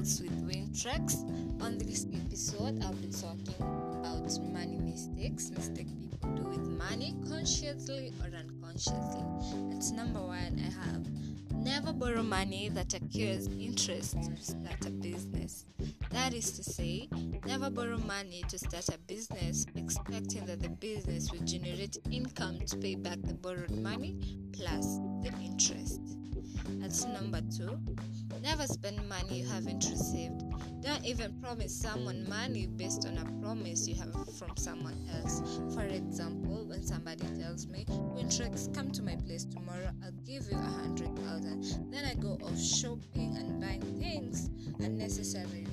With Wintrex. On this episode, I'll be talking about money mistakes, mistake people do with money, consciously or unconsciously. It's number one, I have never borrow money that accrues interest to start a business. That is to say, never borrow money to start a business expecting that the business will generate income to pay back the borrowed money plus the interest. That's number two. Never spend money you haven't received. Don't even promise someone money based on a promise you have from someone else. For example, when somebody tells me, "When Wintrex, come to my place tomorrow, I'll give you a hundred thousand. Then I go off shopping and buying things unnecessary,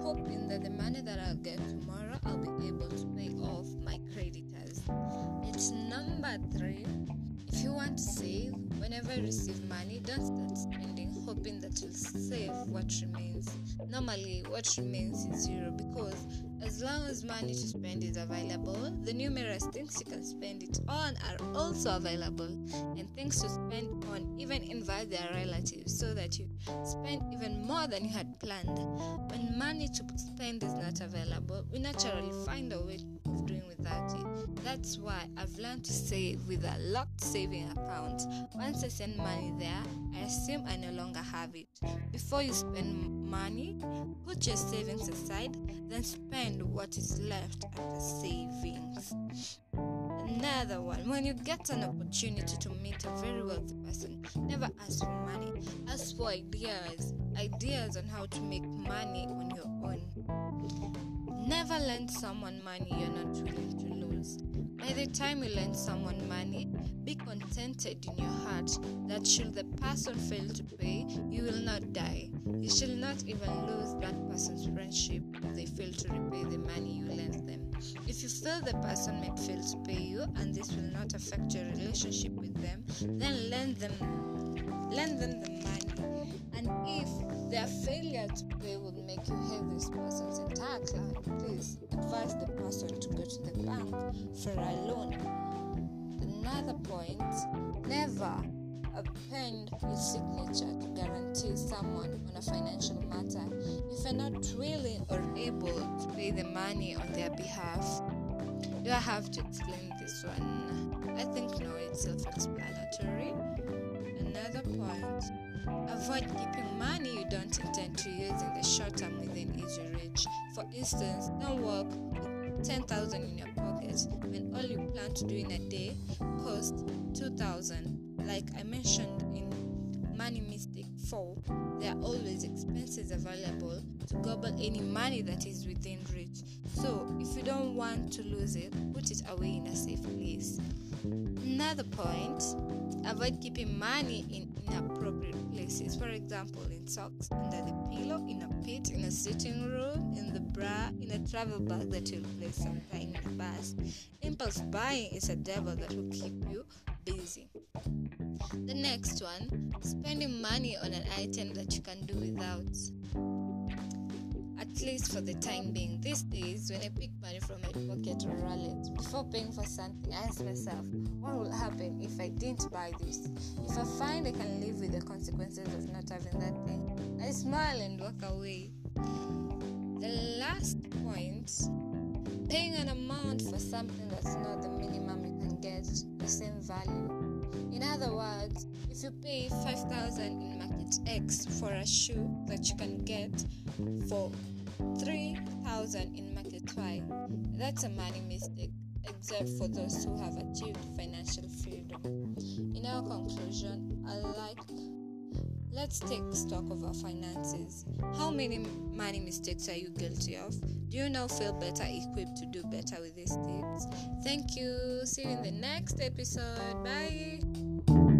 hoping that the money that I'll get tomorrow I'll be able to pay off my creditors. It's number three. If you want to save, whenever you receive money, don't start spending hoping that you'll save what remains. Normally, what remains is zero because as long as money to spend is available, the numerous things you can spend it on are also available, and things to spend on even invite their relatives so that you spend even more than you had planned. When money to spend is not available, we naturally find a way doing without it. That's why I've learned to save with a locked saving account. Once I send money there, I assume I no longer have it. Before you spend money, put your savings aside, then spend what is left after savings. Another one, when you get an opportunity to meet a very wealthy person, never ask for money. Ask for ideas, ideas on how to make money on your own. Never lend someone money you're not willing to lose. By the time you lend someone money, be contented in your heart that should the person fail to pay, you will not die. You shall not even lose that person's friendship if they fail to repay the money you lent them. If you feel the person may fail to pay you and this will not affect your relationship with them, then lend them lend them the money. Their failure to pay would make you hate this person's entire clan, please advise the person to go to the bank for a loan. Another point, never append your signature to guarantee someone on a financial matter if you're not willing or able to pay the money on their behalf. Do I have to explain this one? I think no, it's self explanatory. Another point avoid keeping money you don't intend to use in the short term within easy reach. For instance, don't work with 10,000 in your pocket when all you plan to do in a day costs 2,000. Like I mentioned in Money Mystic 4, there are always expenses available to gobble any money that is within reach. So, if you don't want to lose it, put it away in a safe place. Another point avoid keeping money in inappropriate places. For example, in socks, under the pillow, in a pit, in a sitting room, in the bra, in a travel bag that you'll place sometime in the bus. Impulse buying is a devil that will keep you busy. The next one, spending money on an item that you can do without. At least for the time being. These days, when I pick money from my pocket or wallet, before paying for something, I ask myself, what will happen if I didn't buy this? If I find I can live with the consequences of not having that thing, I smile and walk away. The last point, paying an amount for something that's not the minimum you can get the same value. In other words, if you pay 5000 in market X for a shoe that you can get for 3000 in market Y, that's a money mistake, except for those who have achieved financial freedom. In our conclusion, I like Let's take stock of our finances. How many money mistakes are you guilty of? Do you now feel better equipped to do better with these tips? Thank you. See you in the next episode. Bye.